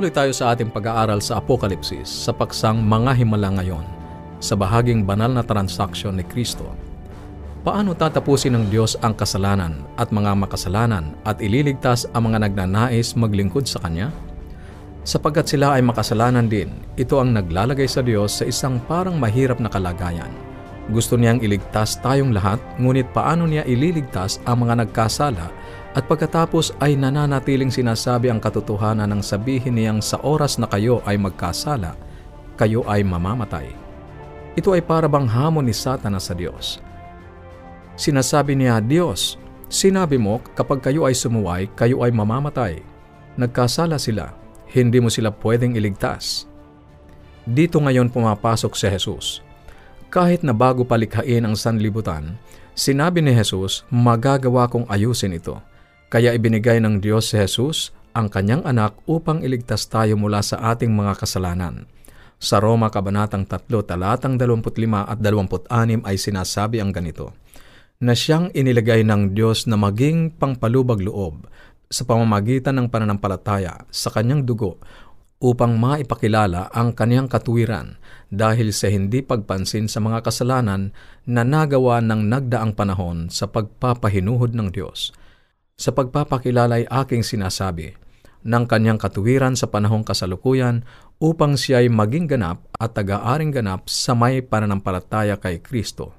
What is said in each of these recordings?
Patuloy tayo sa ating pag-aaral sa Apokalipsis sa paksang mga himala ngayon sa bahaging banal na transaksyon ni Kristo. Paano tatapusin ng Diyos ang kasalanan at mga makasalanan at ililigtas ang mga nagnanais maglingkod sa Kanya? Sapagkat sila ay makasalanan din, ito ang naglalagay sa Diyos sa isang parang mahirap na kalagayan. Gusto niyang iligtas tayong lahat, ngunit paano niya ililigtas ang mga nagkasala at pagkatapos ay nananatiling sinasabi ang katotohanan ng sabihin niyang sa oras na kayo ay magkasala, kayo ay mamamatay. Ito ay para bang hamon ni Satanas sa Diyos. Sinasabi niya, Diyos, sinabi mo kapag kayo ay sumuway, kayo ay mamamatay. Nagkasala sila, hindi mo sila pwedeng iligtas. Dito ngayon pumapasok si Jesus. Kahit na bago palikhain ang sanlibutan, sinabi ni Jesus, magagawa kong ayusin ito kaya ibinigay ng Diyos si Jesus ang kanyang anak upang iligtas tayo mula sa ating mga kasalanan. Sa Roma Kabanatang 3, talatang 25 at 26 ay sinasabi ang ganito, na siyang inilagay ng Diyos na maging pangpalubag loob sa pamamagitan ng pananampalataya sa kanyang dugo upang maipakilala ang kanyang katuwiran dahil sa hindi pagpansin sa mga kasalanan na nagawa ng nagdaang panahon sa pagpapahinuhod ng Diyos sa pagpapakilala ay aking sinasabi ng kanyang katuwiran sa panahong kasalukuyan upang siya ay maging ganap at taga-aring ganap sa may pananampalataya kay Kristo.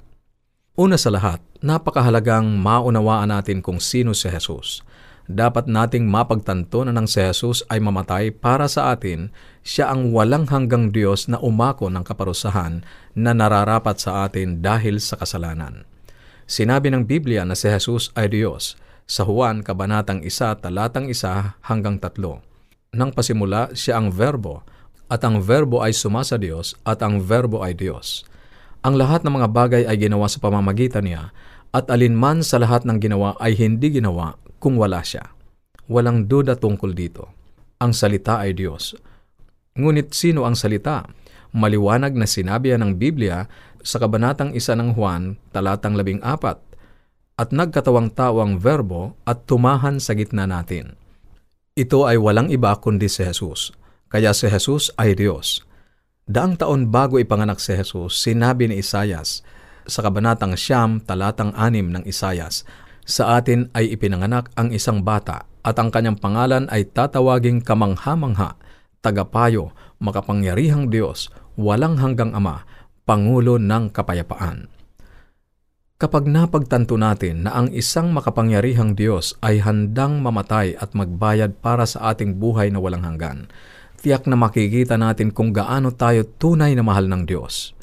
Una sa lahat, napakahalagang maunawaan natin kung sino si Jesus. Dapat nating mapagtanto na ng si Jesus ay mamatay para sa atin, siya ang walang hanggang Diyos na umako ng kaparusahan na nararapat sa atin dahil sa kasalanan. Sinabi ng Biblia na si Jesus ay Diyos, sa Juan, Kabanatang 1, Talatang 1 hanggang 3. Nang pasimula, siya ang verbo, at ang verbo ay suma sa Diyos, at ang verbo ay Diyos. Ang lahat ng mga bagay ay ginawa sa pamamagitan niya, at alinman sa lahat ng ginawa ay hindi ginawa kung wala siya. Walang duda tungkol dito. Ang salita ay Diyos. Ngunit sino ang salita? Maliwanag na sinabi ng Biblia sa Kabanatang 1 ng Juan, talatang 14, at nagkatawang tao ang verbo at tumahan sa gitna natin. Ito ay walang iba kundi si Jesus, kaya si Jesus ay Diyos. Daang taon bago ipanganak si Jesus, sinabi ni Isayas sa kabanatang siyam talatang anim ng Isayas, sa atin ay ipinanganak ang isang bata at ang kanyang pangalan ay tatawaging kamangha-mangha, tagapayo, makapangyarihang Diyos, walang hanggang Ama, Pangulo ng Kapayapaan. Kapag napagtanto natin na ang isang makapangyarihang Diyos ay handang mamatay at magbayad para sa ating buhay na walang hanggan, tiyak na makikita natin kung gaano tayo tunay na mahal ng Diyos.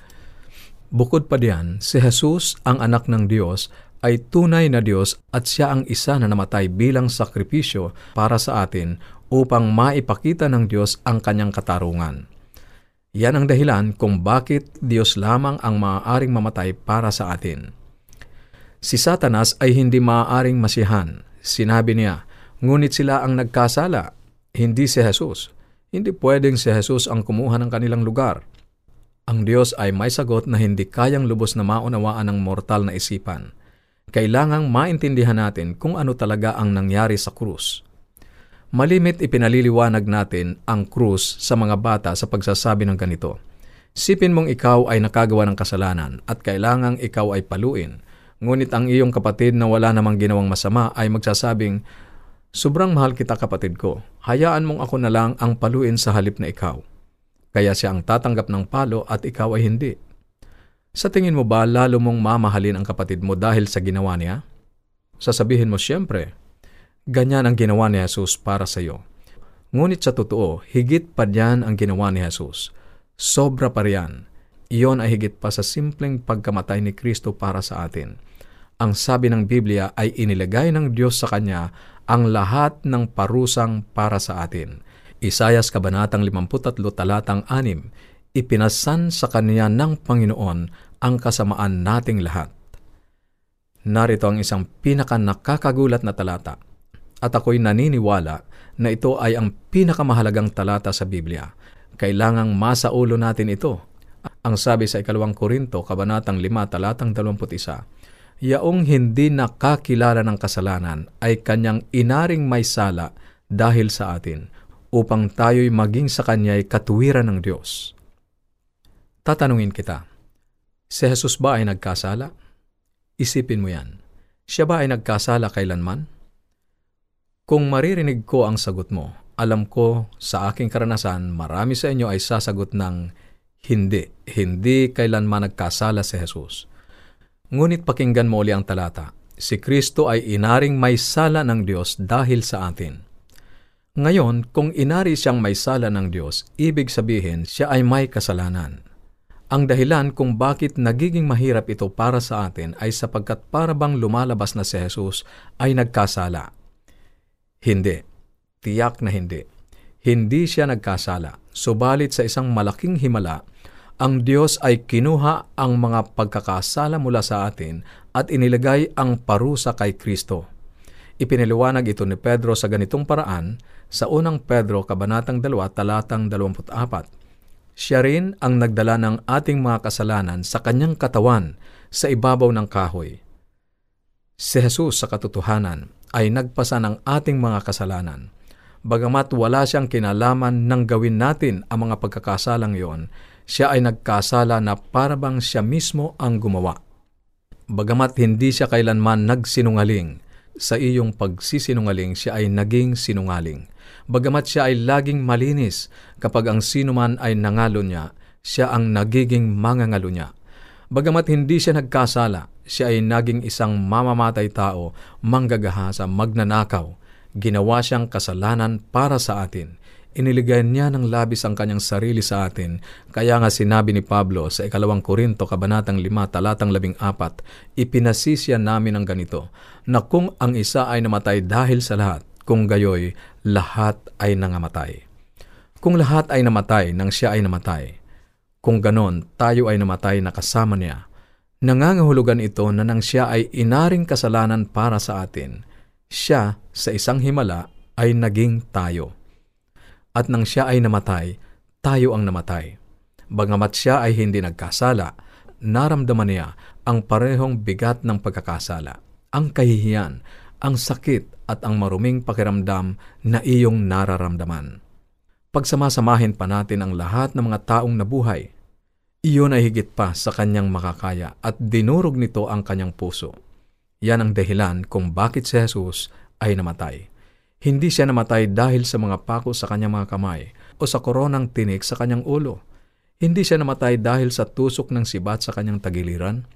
Bukod pa diyan, si Jesus, ang anak ng Diyos, ay tunay na Diyos at siya ang isa na namatay bilang sakripisyo para sa atin upang maipakita ng Diyos ang kanyang katarungan. Yan ang dahilan kung bakit Diyos lamang ang maaaring mamatay para sa atin. Si Satanas ay hindi maaaring masihan. Sinabi niya, ngunit sila ang nagkasala, hindi si Jesus. Hindi pwedeng si Jesus ang kumuha ng kanilang lugar. Ang Diyos ay may sagot na hindi kayang lubos na maunawaan ng mortal na isipan. Kailangang maintindihan natin kung ano talaga ang nangyari sa krus. Malimit ipinaliliwanag natin ang krus sa mga bata sa pagsasabi ng ganito. Sipin mong ikaw ay nakagawa ng kasalanan at kailangang ikaw ay paluin Ngunit ang iyong kapatid na wala namang ginawang masama ay magsasabing, Sobrang mahal kita kapatid ko, hayaan mong ako na lang ang paluin sa halip na ikaw. Kaya siya ang tatanggap ng palo at ikaw ay hindi. Sa tingin mo ba lalo mong mamahalin ang kapatid mo dahil sa ginawa niya? Sasabihin mo siyempre, ganyan ang ginawa ni Jesus para sa iyo. Ngunit sa totoo, higit pa diyan ang ginawa ni Jesus. Sobra pa riyan. Iyon ay higit pa sa simpleng pagkamatay ni Kristo para sa atin ang sabi ng Biblia ay inilagay ng Diyos sa Kanya ang lahat ng parusang para sa atin. Isayas Kabanatang 53 Talatang 6 Ipinasan sa Kanya ng Panginoon ang kasamaan nating lahat. Narito ang isang pinaka nakakagulat na talata at ako'y naniniwala na ito ay ang pinakamahalagang talata sa Biblia. Kailangang masaulo natin ito. Ang sabi sa ikalawang Korinto, Kabanatang 5, talatang 21, yaong hindi nakakilala ng kasalanan ay kanyang inaring may sala dahil sa atin upang tayo'y maging sa Kanya'y katuwiran ng Diyos. Tatanungin kita, si Jesus ba ay nagkasala? Isipin mo yan. Siya ba ay nagkasala kailanman? Kung maririnig ko ang sagot mo, alam ko sa aking karanasan, marami sa inyo ay sasagot ng hindi, hindi kailanman nagkasala si Jesus. Ngunit pakinggan mo uli ang talata. Si Kristo ay inaring may sala ng Diyos dahil sa atin. Ngayon, kung inari siyang may sala ng Diyos, ibig sabihin siya ay may kasalanan. Ang dahilan kung bakit nagiging mahirap ito para sa atin ay sapagkat para bang lumalabas na si Jesus ay nagkasala. Hindi. Tiyak na hindi. Hindi siya nagkasala. Subalit sa isang malaking himala, ang Diyos ay kinuha ang mga pagkakasala mula sa atin at inilagay ang parusa kay Kristo. Ipiniliwanag ito ni Pedro sa ganitong paraan sa unang Pedro Kabanatang 2 talatang 24. Siya rin ang nagdala ng ating mga kasalanan sa kanyang katawan sa ibabaw ng kahoy. Si Jesus sa katotohanan ay nagpasa ng ating mga kasalanan. Bagamat wala siyang kinalaman ng gawin natin ang mga pagkakasalang iyon, siya ay nagkasala na parabang siya mismo ang gumawa. Bagamat hindi siya kailanman nagsinungaling, sa iyong pagsisinungaling siya ay naging sinungaling. Bagamat siya ay laging malinis, kapag ang sino man ay nangalo niya, siya ang nagiging mangangalo niya. Bagamat hindi siya nagkasala, siya ay naging isang mamamatay tao, manggagahasa, magnanakaw. Ginawa siyang kasalanan para sa atin iniligay niya ng labis ang kanyang sarili sa atin. Kaya nga sinabi ni Pablo sa ikalawang Korinto, kabanatang 5, talatang 14, ipinasisya namin ang ganito, na kung ang isa ay namatay dahil sa lahat, kung gayoy, lahat ay nangamatay. Kung lahat ay namatay nang siya ay namatay, kung ganon, tayo ay namatay na kasama niya. Nangangahulugan ito na nang siya ay inaring kasalanan para sa atin, siya sa isang himala ay naging tayo at nang siya ay namatay, tayo ang namatay. Bagamat siya ay hindi nagkasala, naramdaman niya ang parehong bigat ng pagkakasala, ang kahihiyan, ang sakit at ang maruming pakiramdam na iyong nararamdaman. Pagsamasamahin pa natin ang lahat ng mga taong nabuhay, iyon ay higit pa sa kanyang makakaya at dinurog nito ang kanyang puso. Yan ang dahilan kung bakit si Jesus ay namatay. Hindi siya namatay dahil sa mga pako sa kanyang mga kamay o sa koronang tinik sa kanyang ulo. Hindi siya namatay dahil sa tusok ng sibat sa kanyang tagiliran.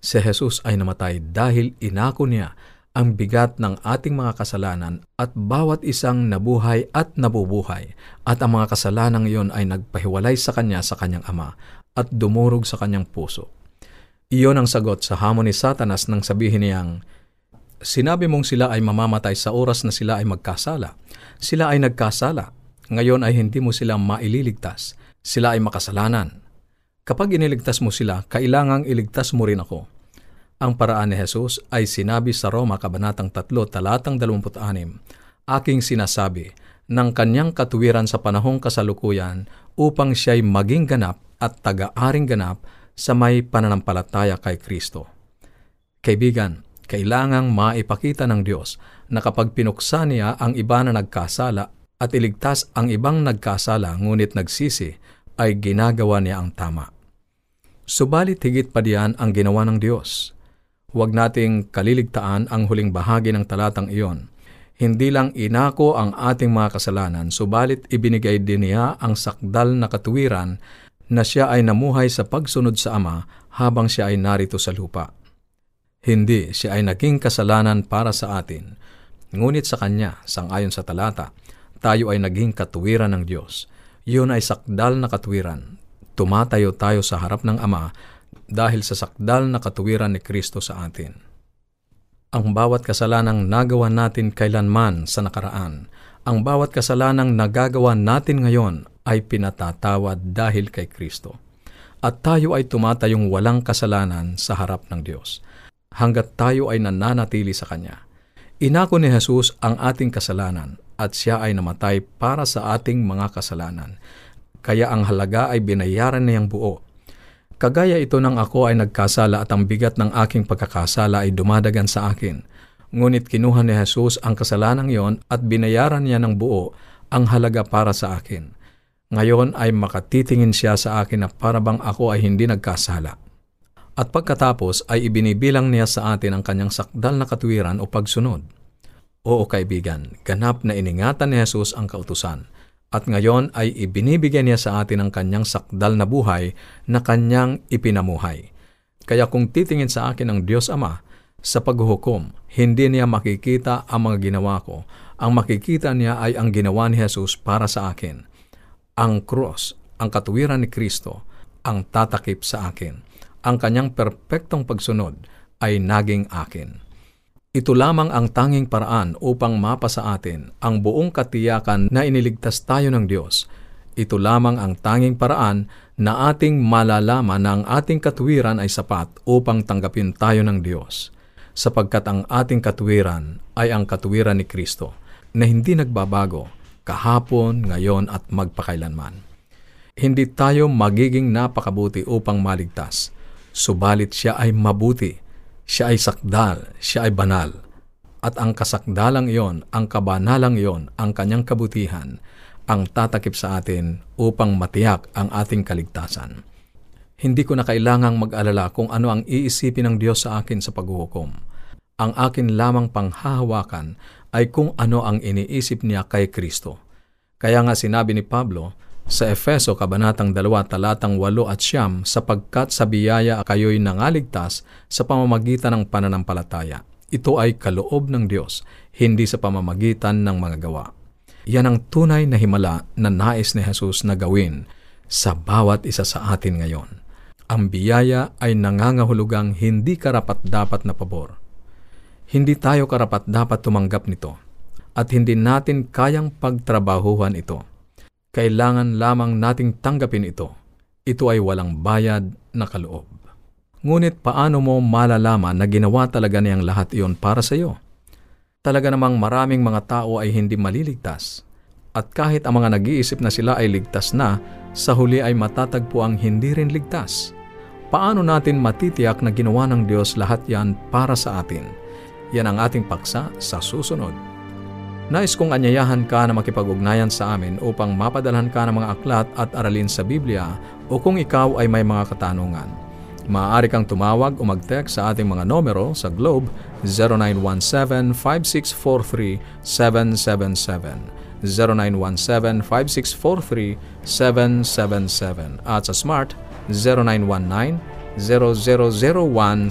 Si Jesus ay namatay dahil inako niya ang bigat ng ating mga kasalanan at bawat isang nabuhay at nabubuhay at ang mga kasalanan iyon ay nagpahiwalay sa kanya sa kanyang ama at dumurog sa kanyang puso. Iyon ang sagot sa hamon ni Satanas nang sabihin niyang, Sinabi mong sila ay mamamatay sa oras na sila ay magkasala. Sila ay nagkasala. Ngayon ay hindi mo sila maililigtas. Sila ay makasalanan. Kapag iniligtas mo sila, kailangang iligtas mo rin ako. Ang paraan ni Jesus ay sinabi sa Roma Kabanatang 3, talatang 26, Aking sinasabi, ng kanyang katuwiran sa panahong kasalukuyan upang siya'y maging ganap at taga-aring ganap sa may pananampalataya kay Kristo. Kaibigan, kailangang maipakita ng Diyos na kapag pinuksa niya ang iba na nagkasala at iligtas ang ibang nagkasala ngunit nagsisi, ay ginagawa niya ang tama. Subalit higit pa diyan ang ginawa ng Diyos. Huwag nating kaliligtaan ang huling bahagi ng talatang iyon. Hindi lang inako ang ating mga kasalanan, subalit ibinigay din niya ang sakdal na katuwiran na siya ay namuhay sa pagsunod sa Ama habang siya ay narito sa lupa. Hindi siya ay naging kasalanan para sa atin. Ngunit sa Kanya, sangayon sa talata, tayo ay naging katuwiran ng Diyos. Iyon ay sakdal na katuwiran. Tumatayo tayo sa harap ng Ama dahil sa sakdal na katuwiran ni Kristo sa atin. Ang bawat kasalanang nagawa natin kailanman sa nakaraan, ang bawat kasalanang nagagawa natin ngayon ay pinatatawad dahil kay Kristo. At tayo ay tumatayong walang kasalanan sa harap ng Diyos hanggat tayo ay nananatili sa Kanya. Inako ni Jesus ang ating kasalanan at siya ay namatay para sa ating mga kasalanan. Kaya ang halaga ay binayaran niyang buo. Kagaya ito ng ako ay nagkasala at ang bigat ng aking pagkakasala ay dumadagan sa akin. Ngunit kinuha ni Jesus ang kasalanang yon at binayaran niya ng buo ang halaga para sa akin. Ngayon ay makatitingin siya sa akin na parabang ako ay hindi nagkasala. At pagkatapos ay ibinibilang niya sa atin ang kanyang sakdal na katwiran o pagsunod. Oo kaibigan, ganap na iningatan ni Jesus ang kautusan at ngayon ay ibinibigyan niya sa atin ang kanyang sakdal na buhay na kanyang ipinamuhay. Kaya kung titingin sa akin ang Diyos Ama, sa paghuhukom, hindi niya makikita ang mga ginawa ko. Ang makikita niya ay ang ginawa ni Jesus para sa akin. Ang cross, ang katuwiran ni Kristo, ang tatakip sa akin. Ang kanyang perpektong pagsunod ay naging akin. Ito lamang ang tanging paraan upang mapa sa atin ang buong katiyakan na iniligtas tayo ng Diyos. Ito lamang ang tanging paraan na ating malalaman na ang ating katuwiran ay sapat upang tanggapin tayo ng Diyos. Sapagkat ang ating katuwiran ay ang katuwiran ni Kristo na hindi nagbabago kahapon, ngayon at magpakailanman. Hindi tayo magiging napakabuti upang maligtas, subalit siya ay mabuti siya ay sakdal, siya ay banal. At ang kasakdalang iyon, ang kabanalang iyon, ang kanyang kabutihan, ang tatakip sa atin upang matiyak ang ating kaligtasan. Hindi ko na kailangang mag-alala kung ano ang iisipin ng Diyos sa akin sa paghuhukom. Ang akin lamang panghahawakan ay kung ano ang iniisip niya kay Kristo. Kaya nga sinabi ni Pablo, sa Efeso Kabanatang 2 talatang 8 at siyam sapagkat sa biyaya kayo'y nangaligtas sa pamamagitan ng pananampalataya. Ito ay kaloob ng Diyos, hindi sa pamamagitan ng mga gawa. Yan ang tunay na himala na nais ni Jesus na gawin sa bawat isa sa atin ngayon. Ang biyaya ay nangangahulugang hindi karapat-dapat na pabor. Hindi tayo karapat-dapat tumanggap nito at hindi natin kayang pagtrabahuhan ito kailangan lamang nating tanggapin ito. Ito ay walang bayad na kaloob. Ngunit paano mo malalaman na ginawa talaga niyang lahat iyon para sa iyo? Talaga namang maraming mga tao ay hindi maliligtas. At kahit ang mga nag-iisip na sila ay ligtas na, sa huli ay matatagpo ang hindi rin ligtas. Paano natin matitiyak na ginawa ng Diyos lahat yan para sa atin? Yan ang ating paksa sa susunod. Nais kong anyayahan ka na makipag-ugnayan sa amin upang mapadalhan ka ng mga aklat at aralin sa Biblia o kung ikaw ay may mga katanungan. Maaari kang tumawag o mag-text sa ating mga numero sa Globe 0917-5643-777, 0917-5643-777 at sa Smart 0919 0001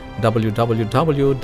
www.awr.org.